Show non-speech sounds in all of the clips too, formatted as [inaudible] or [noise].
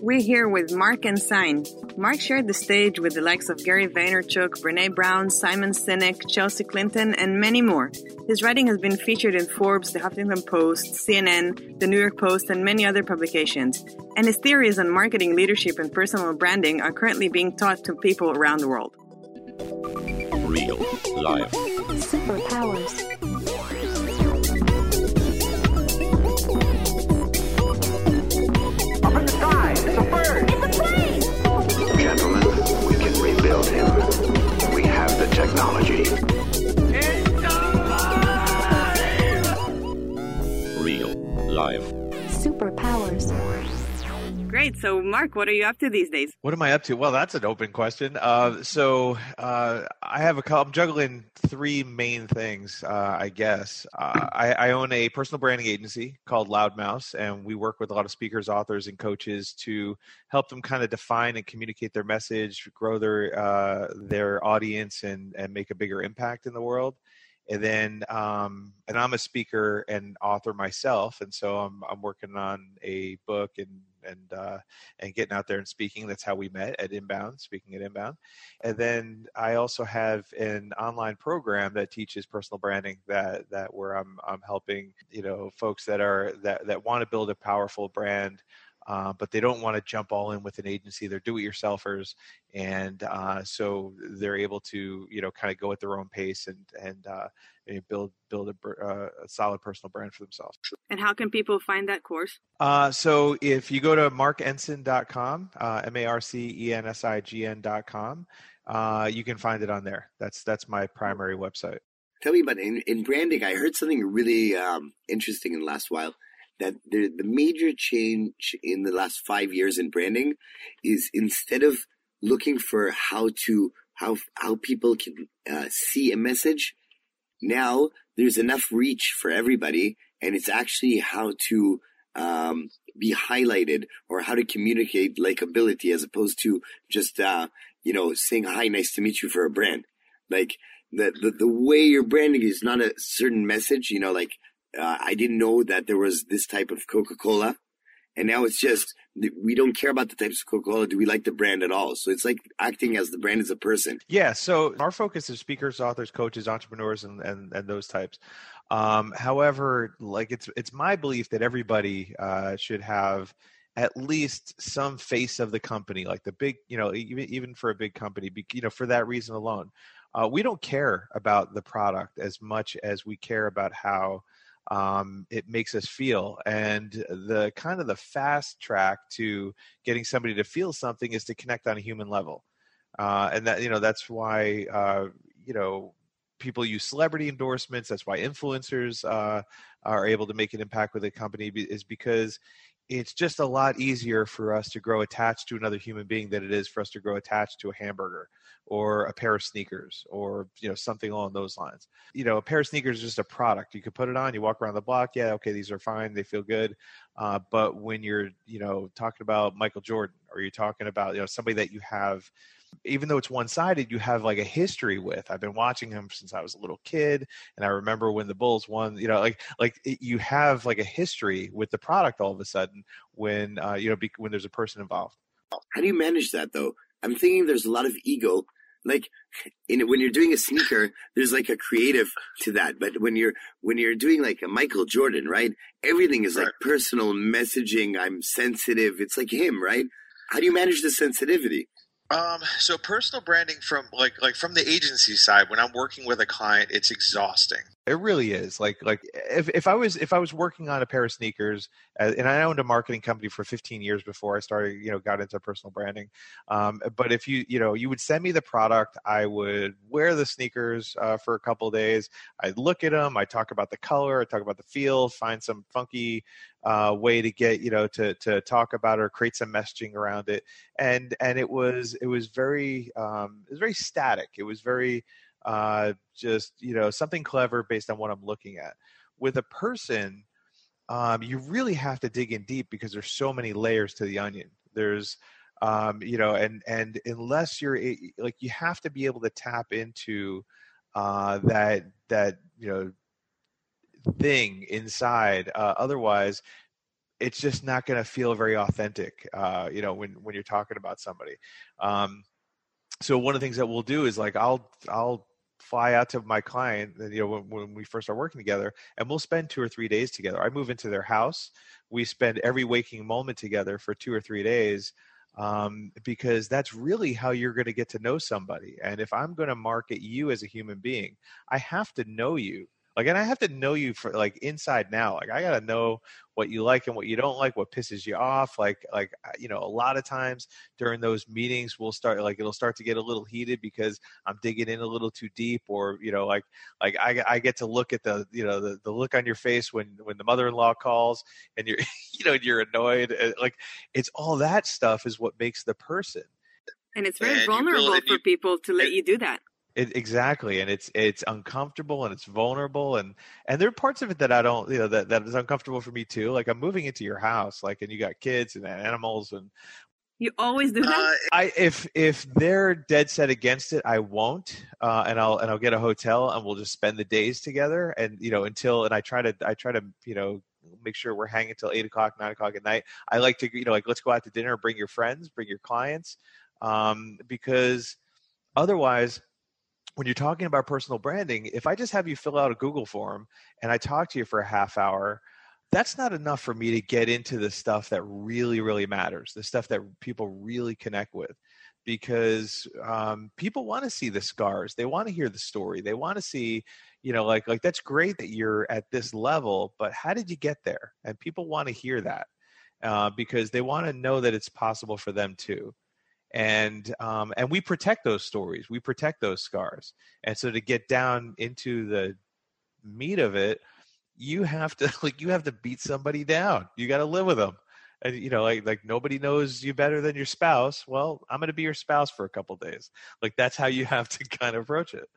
We're here with Mark and Sign. Marc shared the stage with the likes of Gary Vaynerchuk, Brene Brown, Simon Sinek, Chelsea Clinton, and many more. His writing has been featured in Forbes, The Huffington Post, CNN, The New York Post, and many other publications. And his theories on marketing, leadership, and personal branding are currently being taught to people around the world. Real life. Superpowers. Technology. Real life. Superpowers. Great. So, Marc, what are you up to these days? What am I up to? Well, that's an open question. Uh, so uh, I have a I'm juggling three main things, uh, I guess. Uh, I, I own a personal branding agency called Loudmouse, and we work with a lot of speakers, authors, and coaches to help them kind of define and communicate their message, grow their uh, their audience, and and make a bigger impact in the world. And then, um, and I'm a speaker and author myself, and so I'm I'm working on a book and and uh, and getting out there and speaking. That's how we met at Inbound, speaking at Inbound. And then I also have an online program that teaches personal branding. That that where I'm I'm helping you know folks that are that that want to build a powerful brand. Uh, but they don't want to jump all in with an agency. They're do-it-yourselfers, and uh, so they're able to, you know, kind of go at their own pace and and uh, build build a, uh, a solid personal brand for themselves. And how can people find that course? Uh, so if you go to marcensign.com, uh, M-A-R-C-E-N-S-I-G-N.com, uh, you can find it on there. That's that's my primary website. Tell me about in, in branding. I heard something really um, interesting in the last while. That the the major change in the last five years in branding is instead of looking for how to how how people can uh, see a message, now there's enough reach for everybody, and it's actually how to um, be highlighted or how to communicate likability as opposed to just uh, you know saying hi, nice to meet you for a brand. Like the, the the way you're branding is not a certain message. You know, like uh, I didn't know that there was this type of Coca Cola, and now it's just we don't care about the types of Coca Cola. Do we like the brand at all? So it's like acting as the brand as a person. Yeah. So our focus is speakers, authors, coaches, entrepreneurs, and and, and those types. Um, however, like it's it's my belief that everybody uh, should have at least some face of the company, like the big, you know, even even for a big company, you know, for that reason alone, uh, we don't care about the product as much as we care about how um, it makes us feel. And the kind of the fast track to getting somebody to feel something is to connect on a human level. Uh, and that, you know, that's why, uh, you know, people use celebrity endorsements. That's why influencers uh, are able to make an impact with a company is because it's just a lot easier for us to grow attached to another human being than it is for us to grow attached to a hamburger or a pair of sneakers or you know something along those lines. You know a pair of sneakers is just a product. You could put it on you walk around the block yeah okay these are fine they feel good uh, but when you're you know talking about michael jordan or you're talking about you know somebody that you have even though it's one-sided you have like a history with i've been watching him since i was a little kid and i remember when the bulls won you know like like it, you have like a history with the product all of a sudden when uh, you know be, when there's a person involved How do you manage that though? I'm thinking there's a lot of ego. Like in when you're doing a sneaker, there's like a creative to that. But when you're when you're doing like a Michael Jordan, right? Everything is like personal messaging. I'm sensitive. It's like him, right? How do you manage the sensitivity? Um, so personal branding from like like from the agency side, when I'm working with a client, it's exhausting. It really is. Like like if, if I was if I was working on a pair of sneakers, uh, and I owned a marketing company for 15 years before I started, you know, got into personal branding. Um, but if you you know you would send me the product, I would wear the sneakers uh, for a couple days. I'd look at them. I talk about the color. I talk about the feel. Find some funky uh, way to get you know to to talk about or create some messaging around it and and it was it was very um, it was very static it was very uh, just you know something clever based on what i'm looking at with a person um, you really have to dig in deep because there's so many layers to the onion there's um, you know and and unless you're like you have to be able to tap into uh, that that you know thing inside. Uh, otherwise, it's just not going to feel very authentic uh, you know when when you're talking about somebody um, so one of the things that we'll do is like i'll i'll fly out to my client you know when, when we first start working together and we'll spend two or three days together. I move into their house. We spend every waking moment together for two or three days um, because that's really how you're going to get to know somebody. And if I'm going to market you as a human being, I have to know you like and i have to know you for like inside now like i gotta know what you like and what you don't like what pisses you off like like you know a lot of times during those meetings we'll start like it'll start to get a little heated because i'm digging in a little too deep or you know like like i, I get to look at the you know the, the look on your face when when the mother-in-law calls and you're [laughs] you know you're annoyed eh, like it's all that stuff is what makes the person. And it's very And vulnerable build- for people to let you do that It, exactly, and it's it's uncomfortable and it's vulnerable, and and there are parts of it that I don't, you know, that that is uncomfortable for me too. Like I'm moving into your house, like, and you got kids and animals, and you always do that Uh, I if if they're dead set against it, I won't, uh, and I'll and I'll get a hotel and we'll just spend the days together, and you know until and I try to I try to you know make sure we're hanging till eight o'clock, nine o'clock at night. I like to you know like let's go out to dinner, bring your friends, bring your clients, um, because otherwise when you're talking about personal branding, if I just have you fill out a Google form and I talk to you for a half hour, that's not enough for me to get into the stuff that really, really matters, the stuff that people really connect with. Because um, people want to see the scars, they want to hear the story, they want to see, you know, like like that's great that you're at this level, but how did you get there? And people want to hear that uh, because they want to know that it's possible for them too and um, and we protect those stories we protect those scars and so to get down into the meat of it you have to [laughs] like you have to beat somebody down you got to live with them and you know like like nobody knows you better than your spouse well i'm going to be your spouse for a couple days like that's how you [laughs] have to kind of approach it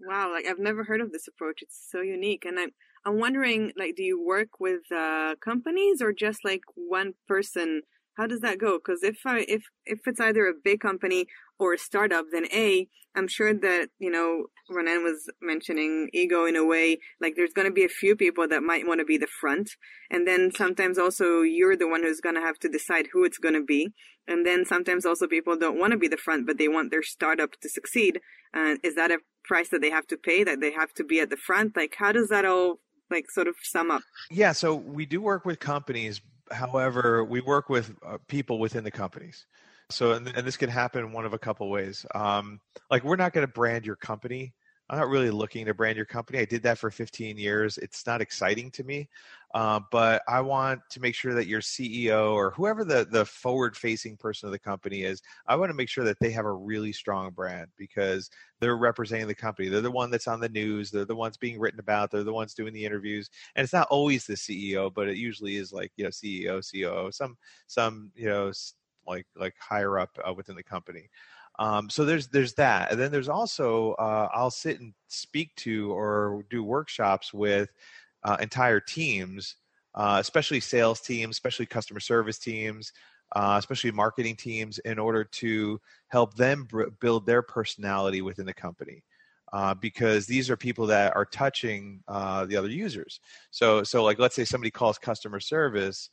Wow, like I've never heard of this approach. It's so unique, and I'm I'm wondering, like, do you work with uh, companies or just like one person? How does that go? Because if I if if it's either a big company or a startup, then a I'm sure that you know Ronan was mentioning ego in a way. Like, there's going to be a few people that might want to be the front, and then sometimes also you're the one who's going to have to decide who it's going to be. And then sometimes also people don't want to be the front, but they want their startup to succeed. Uh, is that a price that they have to pay? That they have to be at the front? Like, how does that all like sort of sum up? Yeah, so we do work with companies. However, we work with uh, people within the companies. So, and, and this can happen one of a couple ways. Um, like, we're not going to brand your company. I'm not really looking to brand your company. I did that for 15 years. It's not exciting to me, uh, but I want to make sure that your CEO or whoever the the forward facing person of the company is, I want to make sure that they have a really strong brand because they're representing the company. They're the one that's on the news. They're the ones being written about. They're the ones doing the interviews. And it's not always the CEO, but it usually is like you know CEO, COO, some some you know like like higher up uh, within the company. Um, so there's there's that, and then there's also uh, I'll sit and speak to or do workshops with uh, entire teams, uh, especially sales teams, especially customer service teams, uh, especially marketing teams, in order to help them build their personality within the company. Uh, because these are people that are touching uh, the other users. So, so like, let's say somebody calls customer service,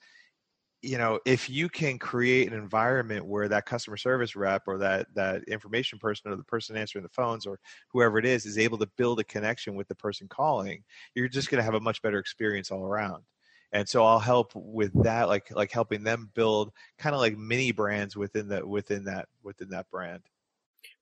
you know if you can create an environment where that customer service rep or that that information person or the person answering the phones or whoever it is is able to build a connection with the person calling you're just going to have a much better experience all around. And so i'll help with that like like helping them build kind of like mini brands within that within that within that brand.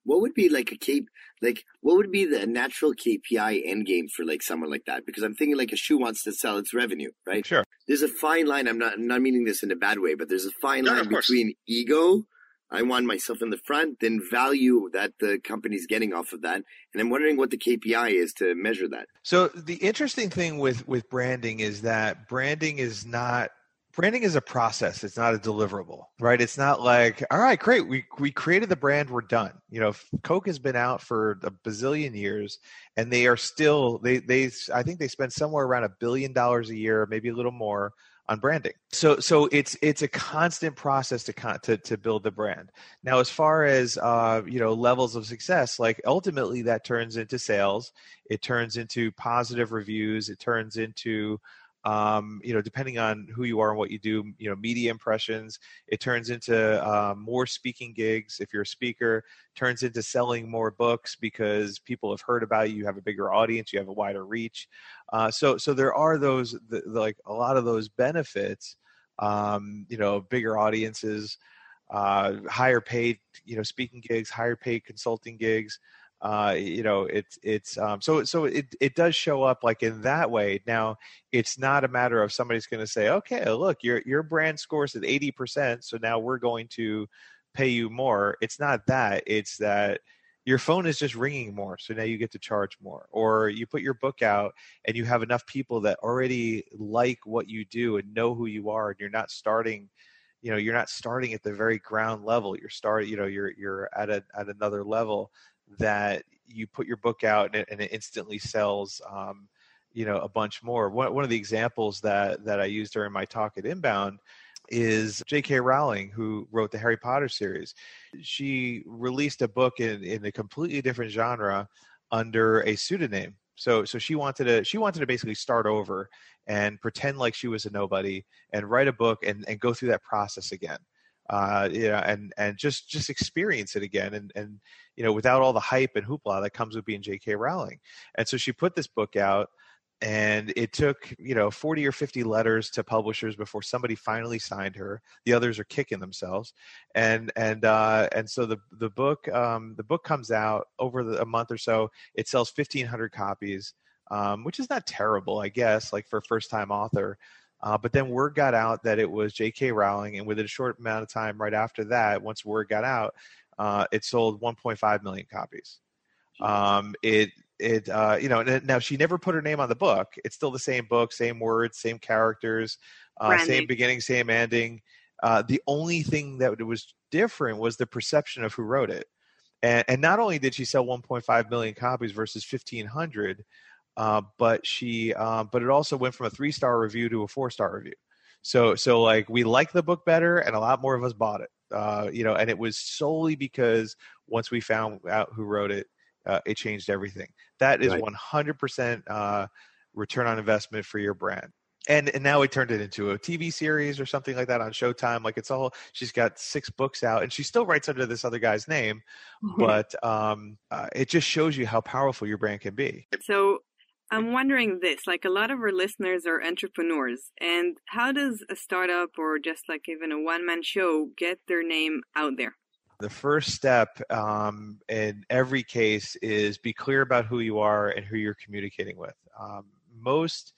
What would be like a cape like what would be the natural kpi end game for like someone like that? Because i'm thinking like a shoe wants to sell its revenue right? Sure there's a fine line i'm not I'm not meaning this in a bad way but there's a fine No, line of between ego i want myself in the front then value that the company's getting off of that and i'm wondering what the kpi is to measure that. So the interesting thing with with branding is that branding is not branding is a process. It's not a deliverable right? It's not like all right great. We we created the brand. We're done. You know coke has been out for a bazillion years and they are still they they i think they spend somewhere around a billion dollars a year maybe a little more on branding. So so it's it's a constant process to con- to to build the brand. Now as far as uh you know levels of success like ultimately that turns into sales. It turns into positive reviews. It turns into um, you know, depending on who you are and what you do, you know, media impressions. It turns into uh, more speaking gigs if you're a speaker. Turns into selling more books because people have heard about you. You have a bigger audience. You have a wider reach. Uh, so, so there are those the, the, like a lot of those benefits. Um, you know, bigger audiences, uh, higher paid, you know, speaking gigs, higher paid consulting gigs uh, you know it's it's um, so so it it does show up like in that way. Now it's not a matter of somebody's going to say okay look your your brand scores at 80% so now we're going to pay you more. It's not that it's that your phone is just ringing more so now you get to charge more. Or you put your book out and you have enough people that already like what you do and know who you are and you're not starting you know you're not starting at the very ground level. You're starting you know you're you're at a at another level that you put your book out and it, and it instantly sells um, you know a bunch more. One, one of the examples that that i used during my talk at inbound is j.k rowling who wrote the harry potter series. She released a book in, in a completely different genre under a pseudonym. So so she wanted to she wanted to basically start over and pretend like she was a nobody and write a book and, and go through that process again uh, you know, and and just just experience it again, and and you know, without all the hype and hoopla that comes with being J.K. Rowling. And so she put this book out, and it took you know 40 or 50 letters to publishers before somebody finally signed her. The others are kicking themselves, and and uh, and so the the book um, the book comes out over the, a month or so. It sells 1,500 copies. Um, which is not terrible, I guess, like for a first time author. Uh, but then word got out that it was J.K. Rowling, and within a short amount of time, right after that, once word got out, uh, it sold 1.5 million copies. Um, it it uh, you know now she never put her name on the book. It's still the same book, same words, same characters, uh, same beginning, same ending. Uh, the only thing that was different was the perception of who wrote it. And, and not only did she sell 1.5 million copies versus 1,500, uh, but she um, but it also went from a three star review to a four star review. So so like we liked the book better, and a lot more of us bought it. Uh, you know, and it was solely because once we found out who wrote it, uh, it changed everything. That is one hundred percent uh, return on investment for your brand. And, and now it turned it into a TV series or something like that on Showtime. Like it's all she's got six books out, and she still writes under this other guy's name, mm-hmm. but um, uh, it just shows you how powerful your brand can be. So I'm wondering this like a lot of our listeners are entrepreneurs, and how does a startup or just like even a one man show get their name out there? The first step um, in every case is be clear about who you are and who you're communicating with. Um, most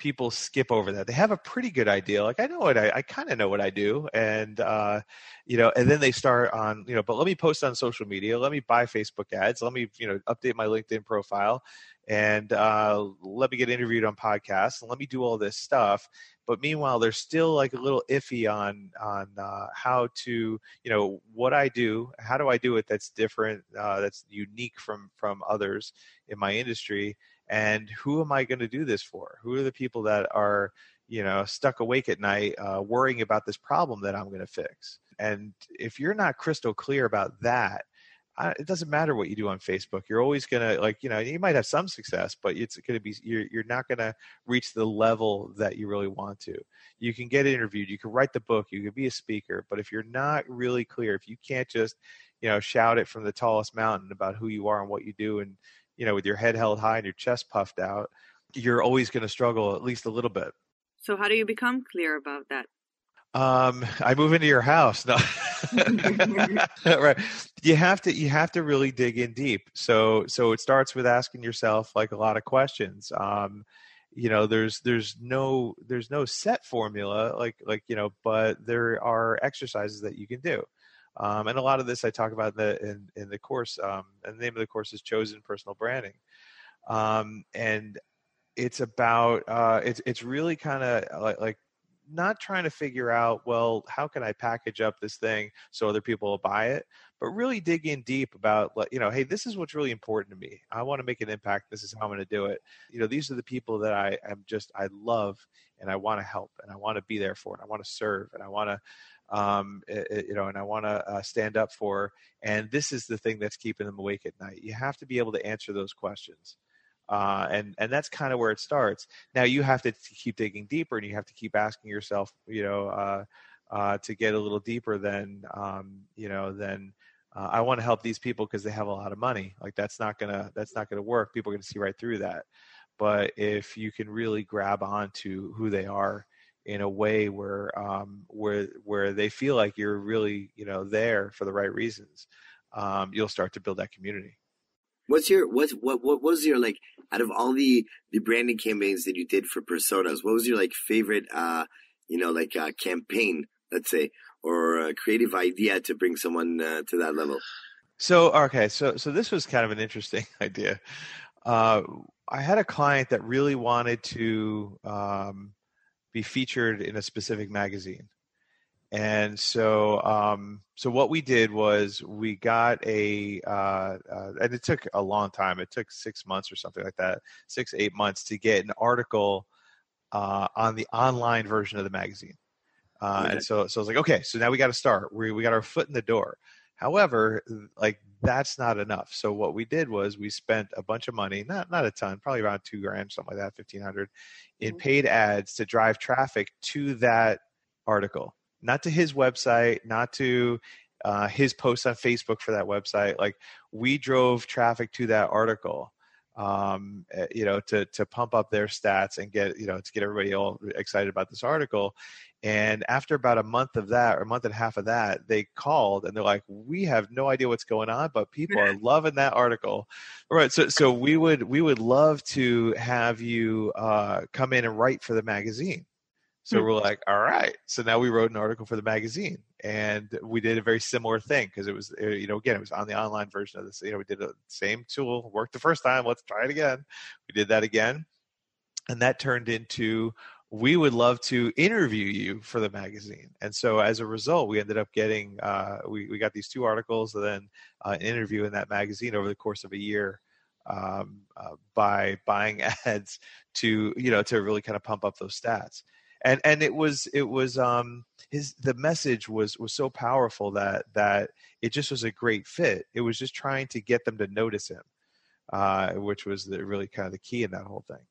people skip over that. They have a pretty good idea. Like I know what I, I kind of know what I do, and uh, you know, and then they start on you know. But let me post on social media. Let me buy Facebook ads. Let me you know update my LinkedIn profile, and uh, let me get interviewed on podcasts, and let me do all this stuff. But meanwhile, they're still like a little iffy on on uh, how to you know what I do. How do I do it? That's different. Uh, that's unique from from others in my industry and who am i going to do this for? Who are the people that are you know stuck awake at night uh, worrying about this problem that i'm going to fix? And if you're not crystal clear about that I, it doesn't matter what you do on facebook. You're always going to like you know you might have some success but it's going to be you're, you're not going to reach the level that you really want to. You can get interviewed you can write the book you can be a speaker but if you're not really clear if you can't just you know shout it from the tallest mountain about who you are and what you do and you know, with your head held high and your chest puffed out, you're always going to struggle at least a little bit. So how do you become clear about that? Um, I move into your house. No. [laughs] right. You have to you have to really dig in deep. So so it starts with asking yourself like a lot of questions. Um, you know, there's there's no there's no set formula like like you know, but there are exercises that you can do. Um, and a lot of this I talk about in the in, in the course. Um, and the name of the course is Chosen Personal Branding. Um, and it's about uh, it's it's really kind of like, like not trying to figure out well how can I package up this thing so other people will buy it, but really dig in deep about you know hey this is what's really important to me. I want to make an impact. This is how I'm going to do it. You know these are the people that I am just I love and I want to help and I want to be there for and I want to serve and I want to um, it, you know, and I want to uh, stand up for. And this is the thing that's keeping them awake at night. You have to be able to answer those questions. uh, and and that's kind of where it starts. Now you have to keep digging deeper, and you have to keep asking yourself, you know, uh, uh, to get a little deeper than um, you know than. Uh, I want to help these people because they have a lot of money. Like that's not gonna that's not gonna work. People are gonna see right through that. But if you can really grab onto who they are in a way where um, where where they feel like you're really you know there for the right reasons, um, you'll start to build that community. What's your what's what what was your like out of all the the branding campaigns that you did for personas? What was your like favorite uh you know like uh, campaign let's say or a creative idea to bring someone uh, to that level? So okay, so so this was kind of an interesting [laughs] idea. Uh, I had a client that really wanted to um, be featured in a specific magazine. And so, um, so what we did was we got a, uh, uh, and it took a long time. It took six months or something like that, six eight months to get an article uh, on the online version of the magazine. Uh, and so, so I was like, okay, so now we got to start. We we got our foot in the door. However, like that's not enough. So what we did was we spent a bunch of money, not not a ton, probably around two grand, something like that, fifteen hundred, in paid ads to drive traffic to that article, not to his website, not to uh, his posts on Facebook for that website. Like we drove traffic to that article, um, eh, you know, to to pump up their stats and get you know to get everybody all excited about this article. And after about a month of that, or a month and a half of that, they called and they're like, "We have no idea what's going on, but people are [laughs] loving that article." All right, so so we would we would love to have you uh, come in and write for the magazine. So Hmm. we're like, all right. So now we wrote an article for the magazine, and we did a very similar thing because it was, uh, you know, again, it was on the online version of this. You know, we did the same tool, worked the first time. Let's try it again. We did that again, and that turned into we would love to interview you for the magazine. And so as a result, we ended up getting uh, we we got these two articles and then uh, an interview in that magazine over the course of a year um, uh, by buying [laughs] ads to you know to really kind of pump up those stats and and it was it was um his the message was was so powerful that that it just was a great fit it was just trying to get them to notice him uh which was the really kind of the key in that whole thing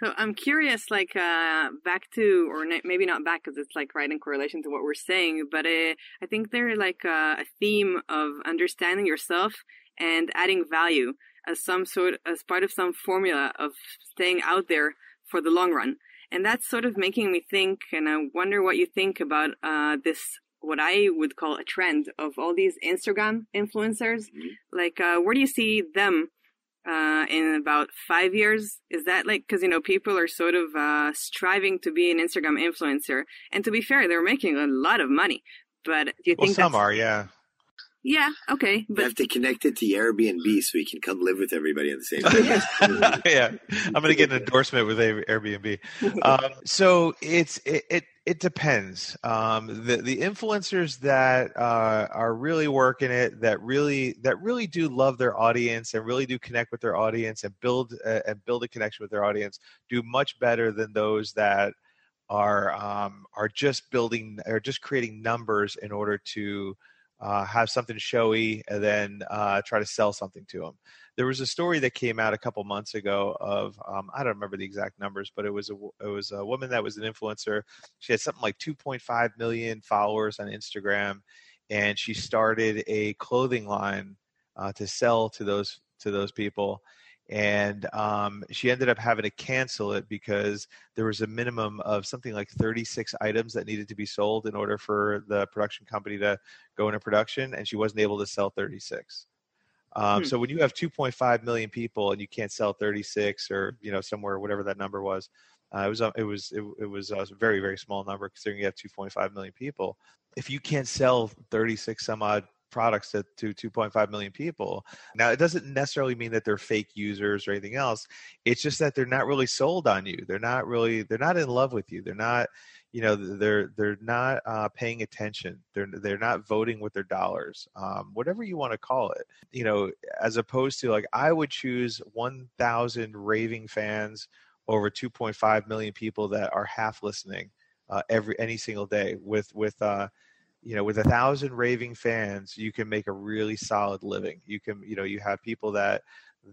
So I'm curious, like uh, back to, or maybe not back, because it's like right in correlation to what we're saying. But uh, I think there's like uh, a theme of understanding yourself and adding value as some sort, as part of some formula of staying out there for the long run. And that's sort of making me think, and I wonder what you think about uh, this. What I would call a trend of all these Instagram influencers. Like, uh, where do you see them uh, in about five years? Is that like because you know people are sort of uh, striving to be an Instagram influencer, and to be fair, they're making a lot of money. But do you well think some are yeah Yeah, okay, You but have to connect it to Airbnb so we can come live with everybody at the same [laughs] time. [laughs] yeah i'm gonna get an endorsement with airbnb [laughs] um, so it's it, it it depends um, the the influencers that uh, are really working it that really that really do love their audience and really do connect with their audience and build uh, and build a connection with their audience do much better than those that are um, are just building or just creating numbers in order to uh, have something showy and then uh, try to sell something to them there was a story that came out a couple months ago of um, I don't remember the exact numbers, but it was a it was a woman that was an influencer. She had something like 2.5 million followers on Instagram, and she started a clothing line uh, to sell to those to those people. And um, she ended up having to cancel it because there was a minimum of something like 36 items that needed to be sold in order for the production company to go into production, and she wasn't able to sell 36. Um, Hmm. So when you have 2.5 million people and you can't sell 36 or you know somewhere whatever that number was, uh, it was a- it was it, it was a very very small number considering you have 2.5 million people. If you can't sell 36 some odd products to, to 2.5 million people, now it doesn't necessarily mean that they're fake users or anything else. It's just that they're not really sold on you. They're not really they're not in love with you. They're not you know they're they're not uh, paying attention. They're they're not voting with their dollars. Um, whatever you want to call it you know, as opposed to like I would choose 1,000 raving fans over 2.5 million people that are half listening uh, every any single day with with uh, you know with a thousand raving fans you can make a really solid living. You can you know you have people that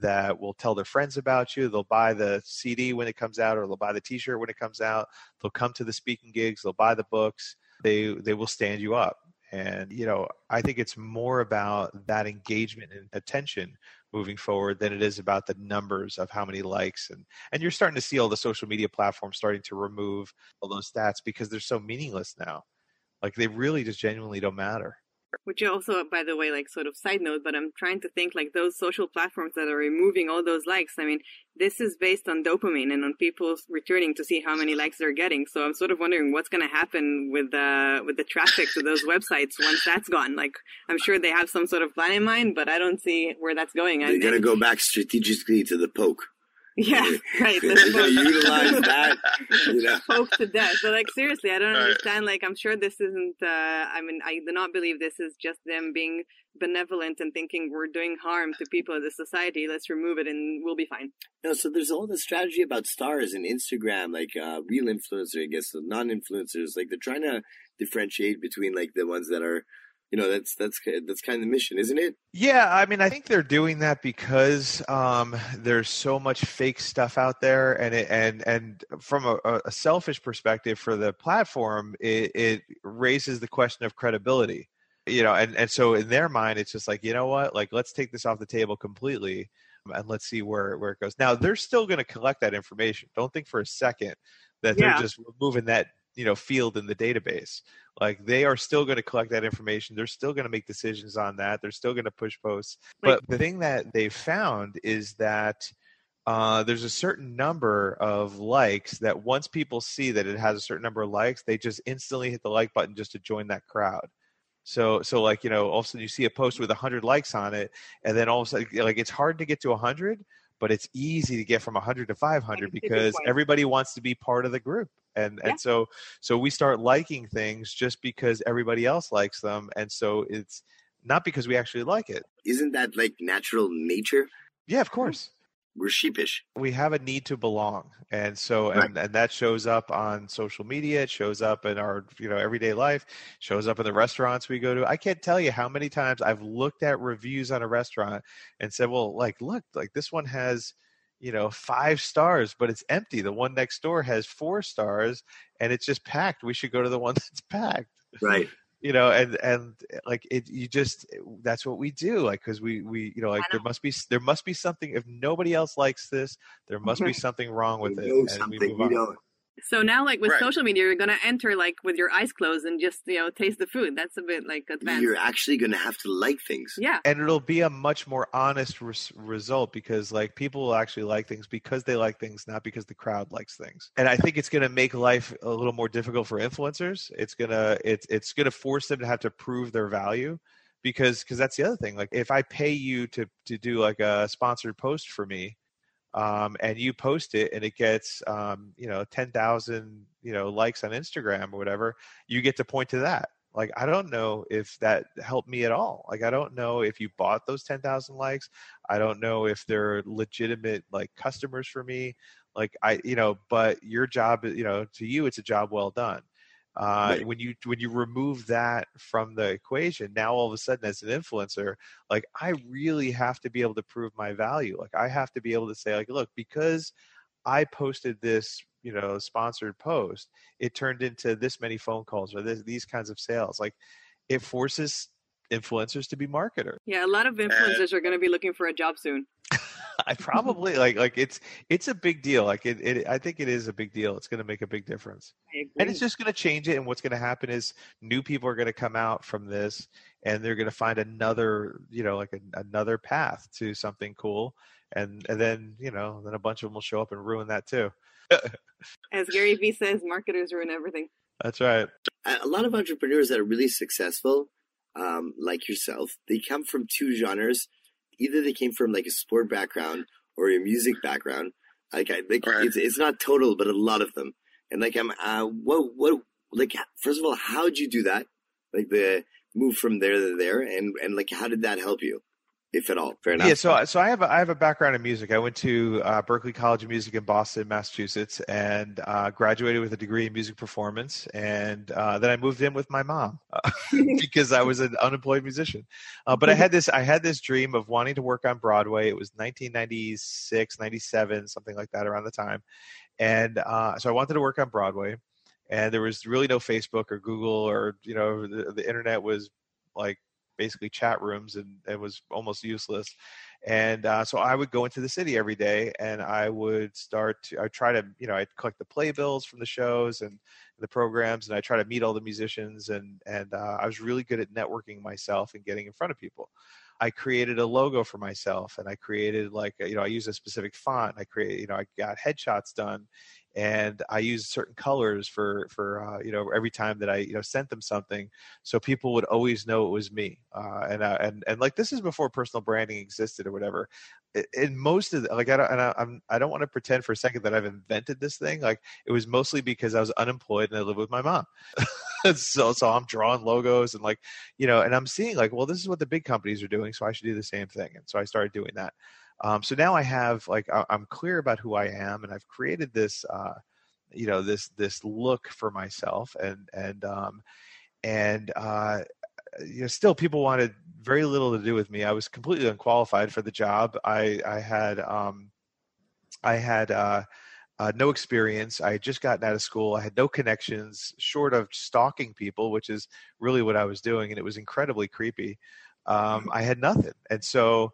that will tell their friends about you. They'll buy the cd when it comes out or they'll buy the t-shirt when it comes out. They'll come to the speaking gigs. They'll buy the books. They they will stand you up. And you know i think it's more about that engagement and attention moving forward than it is about the numbers of how many likes. And and you're starting to see all the social media platforms starting to remove all those stats because they're so meaningless now like they really just genuinely don't matter. Which also, by the way, like sort of side note, but I'm trying to think like those social platforms that are removing all those likes. I mean, this is based on dopamine and on people returning to see how many likes they're getting. So I'm sort of wondering what's going to happen with the with the traffic to those websites once that's gone. Like, I'm sure they have some sort of plan in mind, but I don't see where that's going. They're going to go back strategically to the poke. Yeah, [laughs] [laughs] right. utilize that, [laughs] you know. To death. But like seriously, I don't understand. Like I'm sure this isn't. Uh, I mean, I do not believe this is just them being benevolent and thinking we're doing harm to people in the society. Let's remove it and we'll be fine. No, so there's all the strategy about stars and Instagram, like uh, real influencer against the non-influencers. Like they're trying to differentiate between like the ones that are you know that's that's that's kind of the mission isn't it? Yeah i mean i think they're doing that because um, there's so much fake stuff out there and it, and and from a, a selfish perspective for the platform it, it raises the question of credibility you know and and so in their mind it's just like you know what? Like let's take this off the table completely and let's see where where it goes. Now they're still going to collect that information. Don't think for a second that yeah. they're just removing that you know field in the database. Like they are still going to collect that information. They're still going to make decisions on that. They're still going to push posts. But the thing that they found is that uh, there's a certain number of likes that once people see that it has a certain number of likes they just instantly hit the like button just to join that crowd. So so like you know all of a sudden you see a post with 100 likes on it and then all of a sudden like it's hard to get to 100 but it's easy to get from 100 to 500 because everybody wants to be part of the group. And yeah. and so so we start liking things just because everybody else likes them. And so it's not because we actually like it. Isn't that like natural nature? Yeah of course we're sheepish. We have a need to belong. And so and, right. and that shows up on social media. It shows up in our you know everyday life. Shows up in the restaurants we go to. I can't tell you how many times i've looked at reviews on a restaurant and said well like look like this one has you know five stars but it's empty. The one next door has four stars and it's just packed. We should go to the one [laughs] that's packed. Right you know and and like it you just that's what we do like because we we you know like there must be there must be something if nobody else likes this there must be [laughs] something wrong with we it and we move on. So now, like with right. social media, you're gonna enter like with your eyes closed and just you know taste the food. That's a bit like advanced. You're actually gonna have to like things. Yeah, and it'll be a much more honest res- result because like people will actually like things because they like things, not because the crowd likes things. And I think it's gonna make life a little more difficult for influencers. It's gonna it's it's gonna force them to have to prove their value because because that's the other thing. Like if I pay you to to do like a sponsored post for me um, and you post it and it gets um, you know 10,000 you know likes on Instagram or whatever, you get to point to that. Like I don't know if that helped me at all. Like I don't know if you bought those 10,000 likes. I don't know if they're legitimate like customers for me. Like I you know, but your job you know to you it's a job well done. Uh, right. When you when you remove that from the equation, now all of a sudden, as an influencer, like I really have to be able to prove my value. Like I have to be able to say, like, look, because I posted this, you know, sponsored post, it turned into this many phone calls or this, these kinds of sales. Like it forces influencers to be marketers. Yeah, a lot of influencers are going to be looking for a job soon. [laughs] I probably like like it's it's a big deal. Like it, it I think it is a big deal. It's going to make a big difference, and it's just going to change it. And what's going to happen is new people are going to come out from this, and they're going to find another you know like a, another path to something cool, and and then you know then a bunch of them will show up and ruin that too. [laughs] As Gary Vee says, marketers ruin everything. That's right. A lot of entrepreneurs that are really successful, um, like yourself, they come from two genres either they came from like a sport background or a music background. Like, I, like right. it's it's not total, but a lot of them. And like, I'm uh, what what like first of all, how'd you do that? Like the move from there to there, and and like how did that help you? If at all. Fair enough. Yeah, so I- so I have a, I have a background in music. I went to uh, Berklee College of Music in Boston, Massachusetts, and uh, graduated with a degree in music performance. And uh, then I moved in with my mom uh, [laughs] because I was an unemployed musician. Uh, but I had this I had this dream of wanting to work on Broadway. It was 1996, 97, something like that, around the time. And uh, so I wanted to work on Broadway. And there was really no Facebook or Google or you know the, the internet was like basically chat rooms and it was almost useless. And uh, so i would go into the city every day and i would start to i try to you know i'd collect the playbills from the shows and the programs and i try to meet all the musicians and and uh, i was really good at networking myself and getting in front of people i created a logo for myself and i created like you know i used a specific font i created you know i got headshots done and I used certain colors for for uh, you know every time that I you know sent them something, so people would always know it was me. Uh, and uh, and and like this is before personal branding existed or whatever. In most of the, like I don't and I, I'm I don't want to pretend for a second that I've invented this thing. Like it was mostly because I was unemployed and I lived with my mom. [laughs] so so I'm drawing logos and like you know and I'm seeing like well this is what the big companies are doing, so I should do the same thing. And so I started doing that. Um, so now I have like I- I'm clear about who I am, and I've created this, uh, you know, this this look for myself, and and um, and uh, you know, still people wanted very little to do with me. I was completely unqualified for the job. I I had um, I had uh, uh, no experience. I had just gotten out of school. I had no connections, short of stalking people, which is really what I was doing, and it was incredibly creepy. Um, I had nothing, and so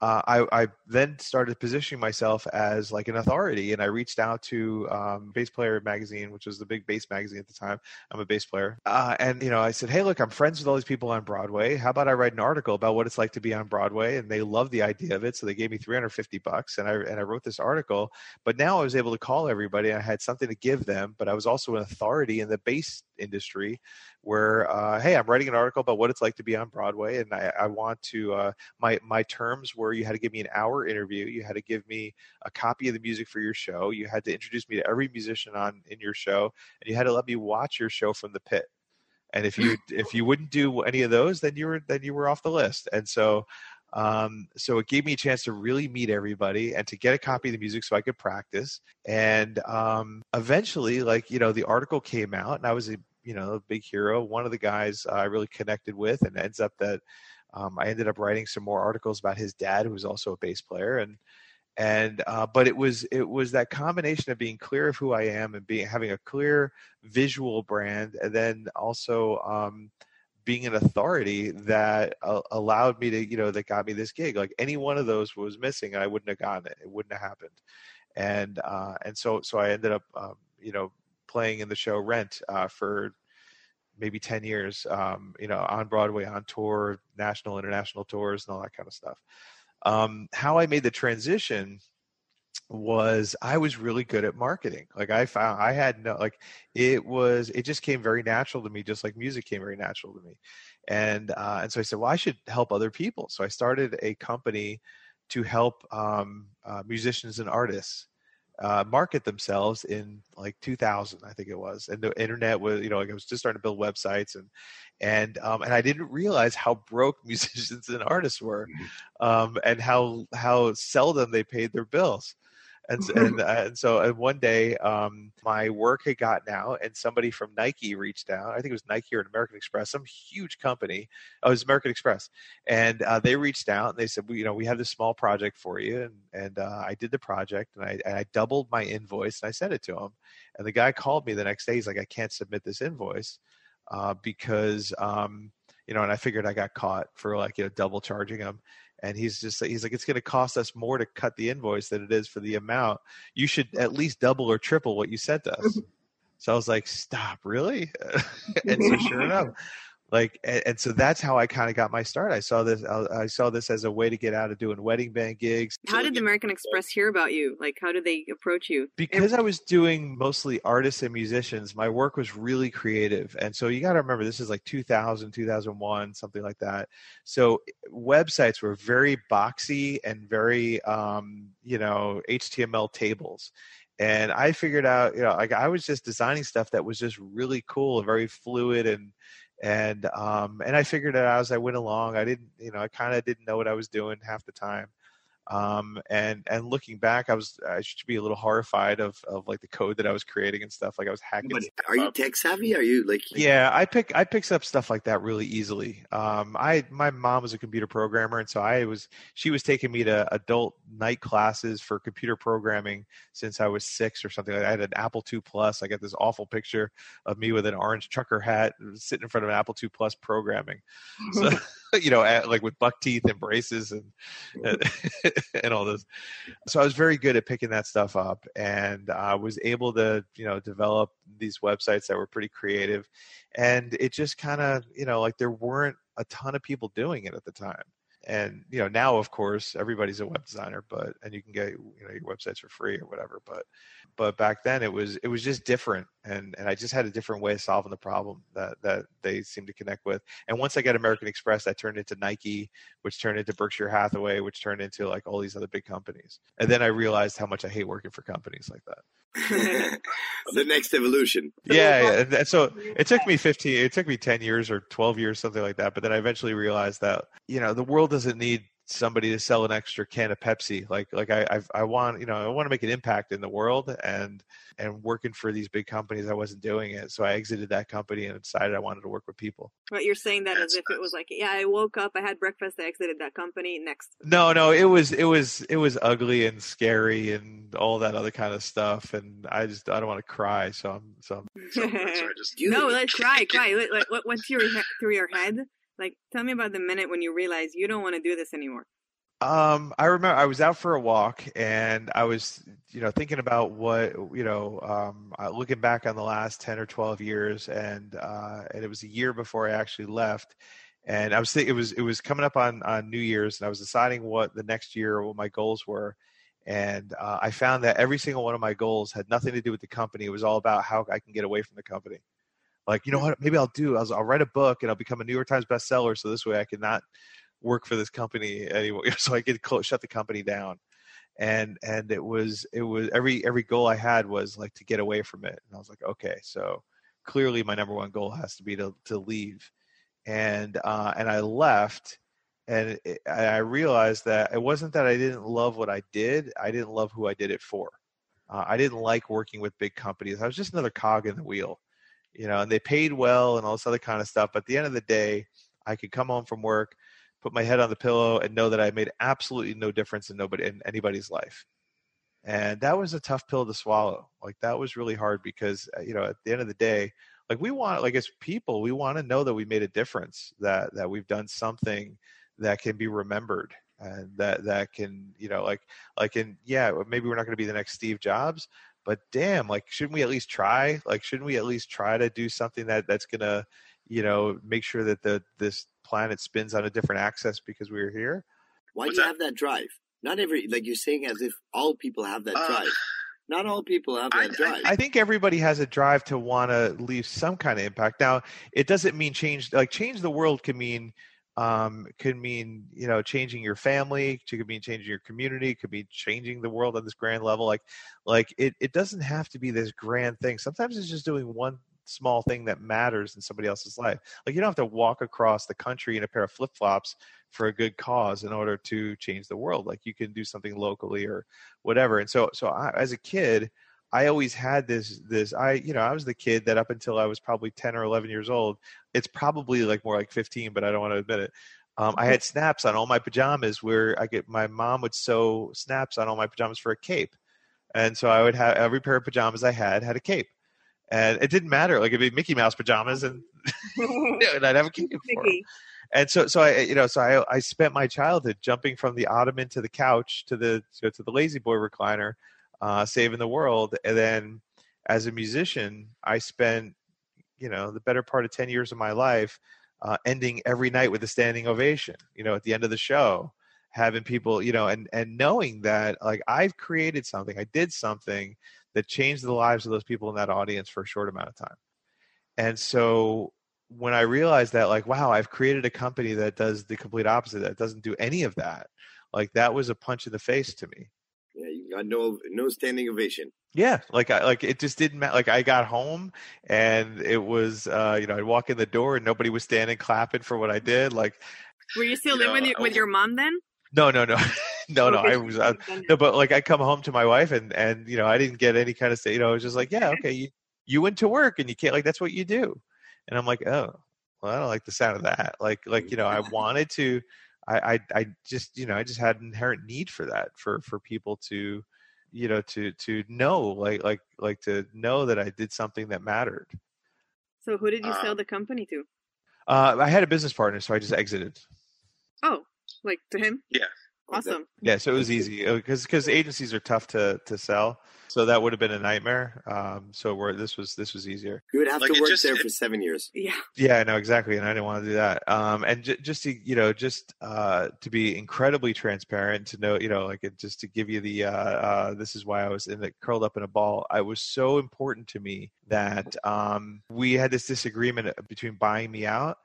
uh, I, I then started positioning myself as like an authority, and I reached out to um, Bass Player Magazine, which was the big bass magazine at the time. I'm a bass player, uh, and you know, I said, "Hey, look, I'm friends with all these people on Broadway. How about I write an article about what it's like to be on Broadway?" And they loved the idea of it, so they gave me 350 bucks, and I and I wrote this article. But now I was able to call everybody. I had something to give them, but I was also an authority in the bass industry where uh, hey i'm writing an article about what it's like to be on broadway and i, I want to uh, my my terms were you had to give me an hour interview you had to give me a copy of the music for your show you had to introduce me to every musician on in your show and you had to let me watch your show from the pit. And if you if you wouldn't do any of those then you were then you were off the list. And so um, so it gave me a chance to really meet everybody and to get a copy of the music so I could practice. And um, eventually, like you know, the article came out, and I was a you know a big hero. One of the guys I really connected with, and ends up that um, I ended up writing some more articles about his dad, who was also a bass player, and and uh, but it was it was that combination of being clear of who I am and being having a clear visual brand, and then also um, being an authority that uh, allowed me to you know that got me this gig. Like any one of those was missing, I wouldn't have gotten it. It wouldn't have happened. And uh, and so so I ended up um, you know playing in the show Rent uh, for maybe 10 years um, you know on broadway on tour national international tours and all that kind of stuff um, how i made the transition was i was really good at marketing like i found i had no like it was it just came very natural to me just like music came very natural to me. And uh, and so i said well i should help other people. So i started a company to help um, uh, musicians and artists uh, market themselves in like 2000 i think it was. And the internet was you know like i was just starting to build websites and and um, and i didn't realize how broke [laughs] musicians and artists were um, and how how seldom they paid their bills and [laughs] and, uh, and so and one day um, my work had gotten out and somebody from nike reached out i think it was nike or american express some huge company oh it was american express and uh, they reached out and they said well, you know we have this small project for you and and uh, i did the project and I, and I doubled my invoice and i sent it to him and the guy called me the next day he's like i can't submit this invoice uh, because um, you know and i figured i got caught for like you know double charging him and he's just he's like it's going to cost us more to cut the invoice than it is for the amount. You should at least double or triple what you sent us. [laughs] So i was like stop really? [laughs] And so sure [laughs] enough like and, and so that's how i kind of got my start i saw this I, I saw this as a way to get out of doing wedding band gigs How did the American Express hear about you? Like, how did they approach you? because I was doing mostly artists and musicians, my work was really creative. And so you got to remember, this is like 2000, 2001, something like that. So websites were very boxy and very, um, you know, HTML tables. And I figured out, you know, like I was just designing stuff that was just really cool and very fluid and, and um, and I figured it out as I went along. I didn't, you know, I kind of didn't know what I was doing half the time. Um, and and looking back, I was I should be a little horrified of of like the code that I was creating and stuff. Like I was hacking. But [laughs] are you up. tech savvy? Are you like? Yeah, I pick I picks up stuff like that really easily. Um, I my mom was a computer programmer, and so I was she was taking me to adult night classes for computer programming since I was six or something. like that. I had an Apple II Plus. I got this awful picture of me with an orange trucker hat sitting in front of an Apple II Plus programming. So [laughs] [laughs] [laughs] you know, at, like with buck teeth and braces and and, [laughs] and all this. So I was very good at picking that stuff up, and I was able to you know develop these websites that were pretty creative, and it just kind of you know like there weren't a ton of people doing it at the time. And you know now, of course, everybody's a web designer, but and you can get you know your websites for free or whatever. But but back then it was it was just different, and and I just had a different way of solving the problem that that they seemed to connect with. And once I got American Express, that turned into Nike, which turned into Berkshire Hathaway, which turned into like all these other big companies. And then I realized how much I hate working for companies like that. [laughs] the next evolution. Yeah, yeah. And, and so it took me 15, it took me 10 years or 12 years, something like that. But then I eventually realized that, you know, the world doesn't need somebody to sell an extra can of Pepsi. Like, like I, I, I want, you know, I want to make an impact in the world and, and working for these big companies, I wasn't doing it. So I exited that company and decided I wanted to work with people. But you're saying that as if it was like, yeah, I woke up, I had breakfast, I exited that company. Next, No, no, it was, it was, it was ugly and scary and all that other kind of stuff. And I just, I don't want to cry. So I'm, so I'm, so, so [laughs] I just, Do you, no, let's cry, cry. What, what, what went through your he- through your head? Like, tell me about the minute when you realize you don't want to do this anymore. Um, I remember I was out for a walk and I was, you know, thinking about what, you know, um, looking back on the last 10 or 12 years and, uh, and it was a year before I actually left. And I was thinking it was, it was coming up on, on New Year's and I was deciding what the next year, what my goals were. And, uh, I found that every single one of my goals had nothing to do with the company. It was all about how I can get away from the company. Like, you know what, maybe I'll do, I'll, I'll write a book and I'll become a New York Times bestseller. So this way I can not work for this company anymore. [laughs] So i could shut the company down. And and it was it was every every goal i had was like to get away from it. And i was like okay so clearly my number one goal has to be to to leave. And uh and i left and it, i realized that it wasn't that i didn't love what i did i didn't love who i did it for. Uh, i didn't like working with big companies. I was just another cog in the wheel you know and they paid well and all this other kind of stuff but at the end of the day i could come home from work put my head on the pillow and know that I made absolutely no difference in nobody in anybody's life. And that was a tough pill to swallow. Like that was really hard because uh, you know at the end of the day, like we want like as people, we want to know that we made a difference, that that we've done something that can be remembered and that that can you know like like in yeah maybe we're not going to be the next Steve Jobs, but damn like shouldn't we at least try? Like shouldn't we at least try to do something that that's gonna you know make sure that the this planet spins on a different axis because we are here. Why What's do you that? have that drive? Not every like you're saying as if all people have that Uh, drive. Not all people have that I- drive. I think everybody has a drive to want to leave some kind of impact. Now, it doesn't mean change. Like change the world can mean um, could mean you know changing your family. Could mean changing your community. It could be changing the world on this grand level. Like like it it doesn't have to be this grand thing. Sometimes it's just doing one small thing that matters in somebody else's life. Like you don't have to walk across the country in a pair of flip flops for a good cause in order to change the world. Like you can do something locally or whatever. And so so I, as a kid. I always had this this I you know I was the kid that up until I was probably 10 or 11 years old it's probably like more like 15 but I don't want to admit it um, I had snaps on all my pajamas where I get my mom would sew snaps on all my pajamas for a cape and so I would have every pair of pajamas I had had a cape and it didn't matter like it'd be Mickey Mouse pajamas and, [laughs] [laughs] and I'd have a cape for 'em Mickey. and so so I you know so I I spent my childhood jumping from the ottoman to the couch to the to the La-Z-Boy recliner, uh, saving the world, and then as a musician I spent you know the better part of ten years of my life uh, ending every night with a standing ovation. You know at the end of the show, having people you know and and knowing that like I've created something, I did something that changed the lives of those people in that audience for a short amount of time, and so when I realized that, like, wow, I've created a company that does the complete opposite, that doesn't do any of that, like, that was a punch in the face to me. Yeah, you got no no standing ovation. Yeah, like I like it just didn't matter. Like I got home and it was uh, you know, I'd walk in the door and nobody was standing clapping for what I did. Like Were you still You living know, with, I with your mom then? no, no, no. [laughs] no, no. I was you uh, no, but like I come home to my wife and and you know, I didn't get any kind of say, you know, I was just like, yeah, okay, you you went to work and you can't like that's what you do. And I'm like, "Oh, well, I don't like the sound of that." Like like, you know, I wanted to I I I just, you know, I just had an inherent need for that for for people to you know to to know like like like to know that I did something that mattered. So who did you sell Um, the company to? Uh, I had a business partner, so I just exited. Oh, like to him? Yeah. Awesome. Yeah, so it was easy because because agencies are tough to to sell, so that would have been a nightmare. Um, so we're, this was this was easier. You would have Like, to work just- there it- for seven years. Yeah. Yeah, no, exactly, and I didn't want to do that. Um, and j- just to you know, just uh, to be incredibly transparent, to know you know, like it, just to give you the uh, uh, this is why I was in the curled up in a ball. I was so important to me that um, we had this disagreement between buying me out,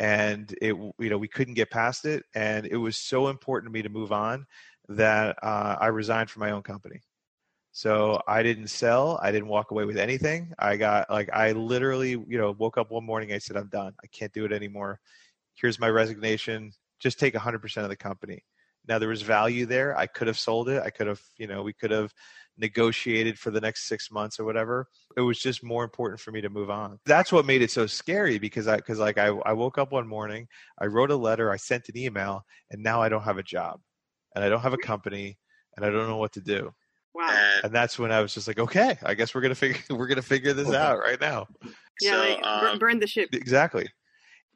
and it you know we couldn't get past it, and it was so important to me to move on that uh, I resigned from my own company. So I didn't sell. I didn't walk away with anything. I got like I literally, you know, woke up one morning. I said, "I'm done. I can't do it anymore. Here's my resignation. Just take 100% of the company." Now there was value there. I could have sold it. I could have, you know, we could have negotiated for the next six months or whatever. It was just more important for me to move on. That's what made it so scary because I, because like I, I woke up one morning, I wrote a letter, I sent an email, and now I don't have a job, and I don't have a mm-hmm. company, and I don't know what to do Wow. And and that's when I was just like, okay, I guess we're gonna figure [laughs] we're gonna figure this out right now. yeah, so, like, um, burn the ship. Exactly.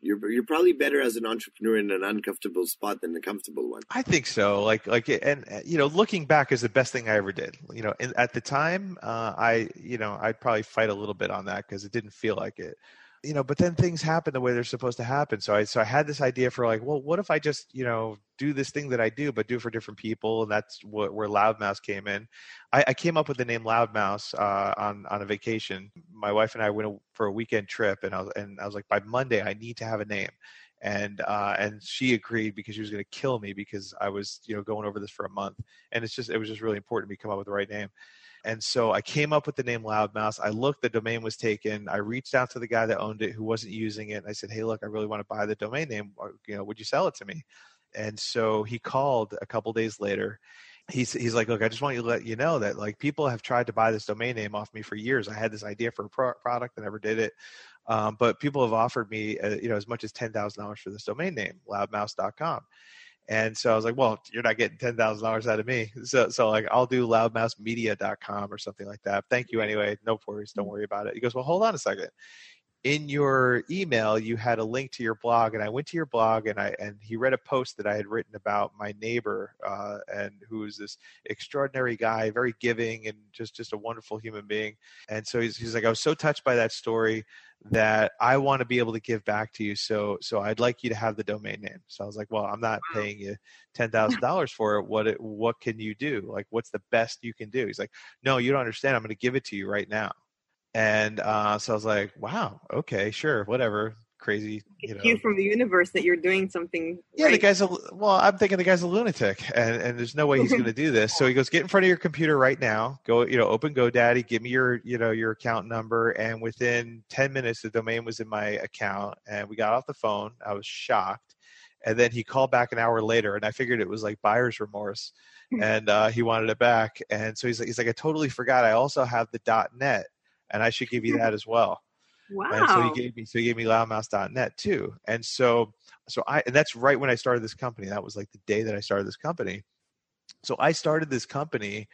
You're you're probably better as an entrepreneur in an uncomfortable spot than a comfortable one. I think so. Like like and uh, you know, looking back is the best thing I ever did. You know, in, at the time, uh, I you know I'd probably fight a little bit on that because it didn't feel like it. You know, but then things happen the way they're supposed to happen. So I so I had this idea for like, well, what if I just you know do this thing that I do, but do for different people, and that's what where Loudmouse came in. I, I came up with the name Loudmouse uh, on on a vacation. My wife and I went for a weekend trip, and I was and I was like, by Monday, I need to have a name. And uh, and she agreed because she was going to kill me because I was you know going over this for a month, and it's just it was just really important to me come up with the right name. And so I came up with the name Loudmouse. I looked, the domain was taken. I reached out to the guy that owned it who wasn't using it. I said, Hey, look, I really want to buy the domain name. You know, would you sell it to me? And so he called a couple days later. He's, he's like, look, I just want you to let you know that like people have tried to buy this domain name off me for years. I had this idea for a pro- product, I never did it. Um, but people have offered me, uh, you know, as much as ten thousand dollars for this domain name, loudmouse.com. And so I was like, well, you're not getting ten thousand dollars out of me. So so like I'll do loudmousemedia.com or something like that. Thank you anyway. No worries, don't worry about it. He goes, Well, hold on a second. In your email, you had a link to your blog, and I went to your blog and I and he read a post that I had written about my neighbor, uh, and who's this extraordinary guy, very giving and just just a wonderful human being. And so he's, he's like, I was so touched by that story that I want to be able to give back to you. So so I'd like you to have the domain name. So I was like, well, I'm not paying you ten thousand dollars for it. What it, what can you do? Like, what's the best you can do? He's like, no, you don't understand. I'm going to give it to you right now. And uh, so I was like, wow, okay, sure, whatever. Crazy, you know. Cue from the universe that you're doing something. Yeah, the right. guy's a well. I'm thinking the guy's a lunatic, and and there's no way he's going to do this. So he goes, get in front of your computer right now. Go, you know, open GoDaddy. Give me your, you know, your account number. And within ten minutes, the domain was in my account, and we got off the phone. I was shocked, and then he called back an hour later, and I figured it was like buyer's remorse, [laughs] and uh, he wanted it back. And so he's like, he's like, I totally forgot. I also have the dot .net, and I should give you that as well. And so he gave me so he gave me loudmouse.net too. And so so I and that's right when I started this company. That was like the day that I started this company. So I started this company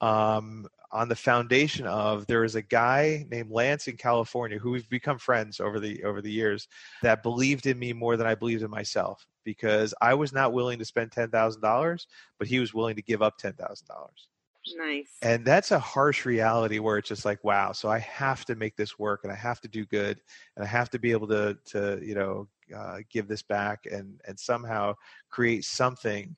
um, on the foundation of there is a guy named Lance in California who we've become friends over the over the years that believed in me more than I believed in myself because I was not willing to spend ten thousand dollars, but he was willing to give up ten thousand dollars nice. and that's a harsh reality where it's just like wow so i have to make this work and i have to do good and i have to be able to to you know uh, give this back and and somehow create something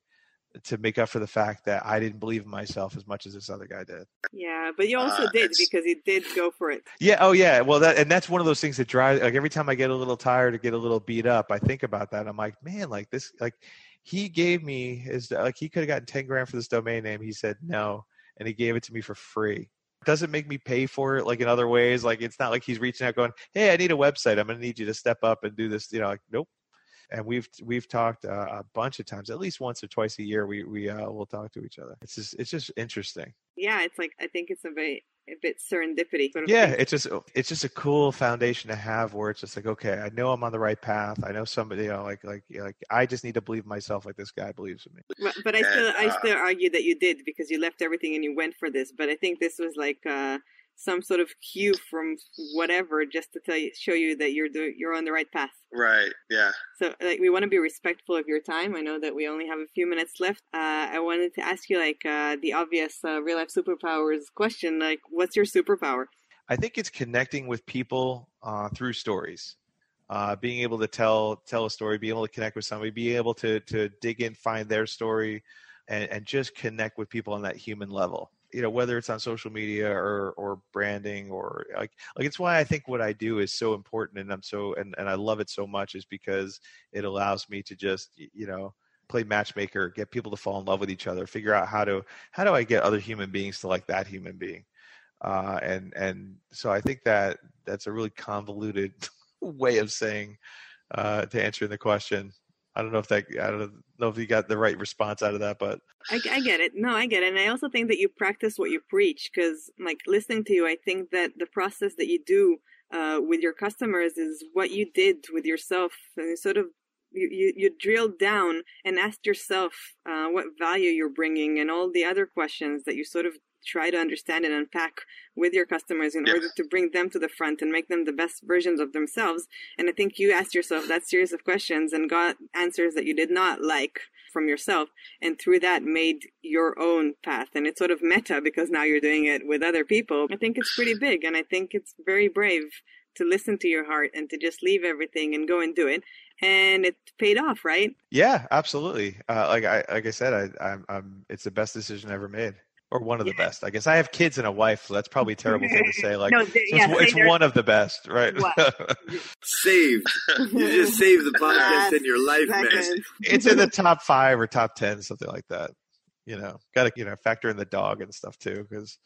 to make up for the fact that i didn't believe in myself as much as this other guy did yeah, but you also Uh, did because he did go for it. yeah oh yeah well that and that's one of those things that drives like every time i get a little tired or get a little beat up i think about that i'm like man like this like he gave me his like he could have gotten 10 grand for this domain name he said no and he gave it to me for free doesn't make me pay for it like in other ways. Like it's not like he's reaching out going, "Hey, I need a website. I'm going to need you to step up and do this." You know, like nope. And we've we've talked uh, a bunch of times, at least once or twice a year. We we uh, will talk to each other. It's just it's just interesting. Yeah, it's like I think it's a very a bit serendipity. Sort of Yeah, thing. it's just it's just a cool foundation to have where it's just like, okay, I know I'm on the right path. I know somebody, you know, like like like I just need to believe myself like this guy believes in me. But, but I And, still I uh, still argue that you did because you left everything and you went for this. But I think this was like uh, some sort of cue from whatever just to tell you, show you that you're do, you're on the right path. Right. Yeah. So like we want to be respectful of your time. I know that we only have a few minutes left. Uh, I wanted to ask you like uh, the obvious uh, real life superpowers question. Like, what's your superpower? I think it's connecting with people uh, through stories. Uh, being able to tell tell a story, being able to connect with somebody, being able to to dig in, find their story, and, and just connect with people on that human level. You know, whether it's on social media or or branding or like like it's why I think what I do is so important, and I'm so and and I love it so much is because it allows me to just you know play matchmaker, get people to fall in love with each other, figure out how to how do I get other human beings to like that human being uh, and and so I think that that's a really convoluted [laughs] way of saying uh, to answering the question. I don't know if that I don't know if you got the right response out of that, but I, I get it. No, I get it. And I also think that you practice what you preach because, like, listening to you, I think that the process that you do uh, with your customers is what you did with yourself. And you sort of you, you, you drilled down and asked yourself uh, what value you're bringing and all the other questions that you sort of try to understand and unpack with your customers in Yeah. order to bring them to the front and make them the best versions of themselves. And I think you asked yourself that series of questions and got answers that you did not like from yourself and through that made your own path and it's sort of meta because now you're doing it with other people i think it's pretty big and i think it's very brave to listen to your heart and to just leave everything and go and do it and it paid off right yeah, absolutely. Uh, like I like I said, I, I'm, I'm it's the best decision I ever made, or one of the best. I guess I have kids and a wife, so that's probably a terrible thing to say. Like [laughs] No, so yeah, it's, it's one of the best, right? What? [laughs] Saved. You just saved the podcast in your life, man. It's in the top five or top ten, something like that. You know, got to you know factor in the dog and stuff too, because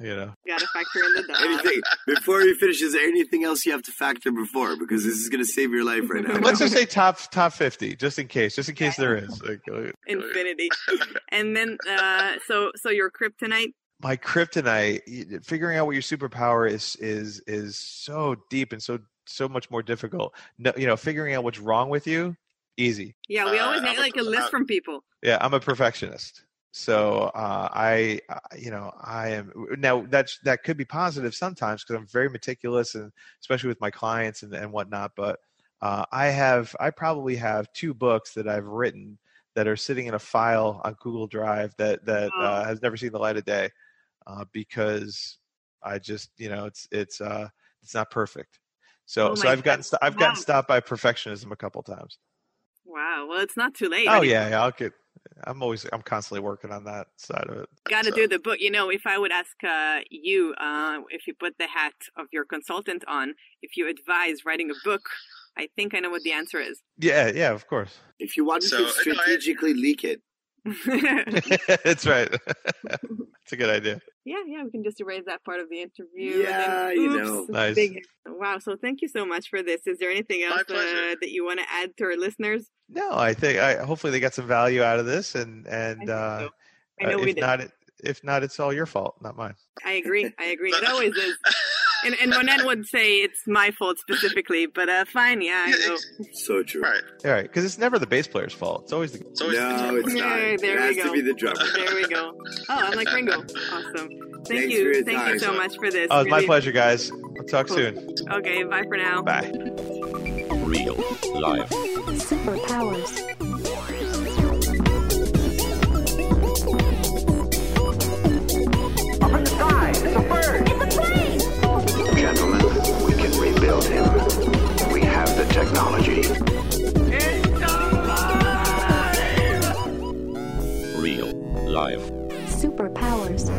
you know gotta factor in the [laughs] dog Anything. Before we finish? Is there anything else you have to factor before? Because this is going to save your life right now. let's just say top top 50 just in case just in case there is. Like, uh, infinity. And then uh so so your kryptonite? My kryptonite figuring out what your superpower is is is so deep and so so much more difficult. No, you know figuring out what's wrong with you easy. Yeah we Uh, always I'm need a- like a list uh, from people. Yeah i'm a perfectionist so uh, i uh, you know i am now that's that could be positive sometimes because i'm very meticulous and especially with my clients and, and whatnot but uh, i have i probably have two books that i've written that are sitting in a file on google drive that that uh, has never seen the light of day uh, because i just you know it's it's uh it's not perfect. So Oh so i've gotten st- i've gotten Wow. stopped by perfectionism a couple times. Wow well it's not too late. Oh yeah, yeah i'll get i'm always i'm constantly working on that side of it Got to So- do the book. You know, if I would ask uh, you, uh, if you put the hat of your consultant on, if you advise writing a book, I think I know what the answer is. Yeah, yeah, of course. If you wanted So, to no, I- strategically leak it, [laughs] [laughs] That's right. [laughs] it's a good idea. yeah, yeah, we can just erase that part of the interview. and Yeah, then, you know. Nice. big- wow, so thank you so much for this. Is there anything else uh, that you want to add to our listeners? No, I think I hopefully they got some value out of this, and and think uh, so. I know uh, if did. not, it, if not, it's all your fault, not mine. I agree. I agree. It always [laughs] is. And, and Monet would say it's my fault specifically, but uh, fine, yeah, I Yeah, know. so true. right. All right, because it's never the bass player's fault. It's always the. It's always No, it's not. Yay, there it we has go. to be the drummer. [laughs] There we go. Oh, I'm like Ringo. Awesome. Thank Thanks you. for your Thank you time. so much for this. Oh, it's my pleasure, guys. We'll talk Cool. soon. Okay, bye for now. Bye. Real life. Superpowers. Up in the sky, it's a bird. It's a plane. Gentlemen, we can rebuild him. We have the technology. It's alive! Real life. Superpowers.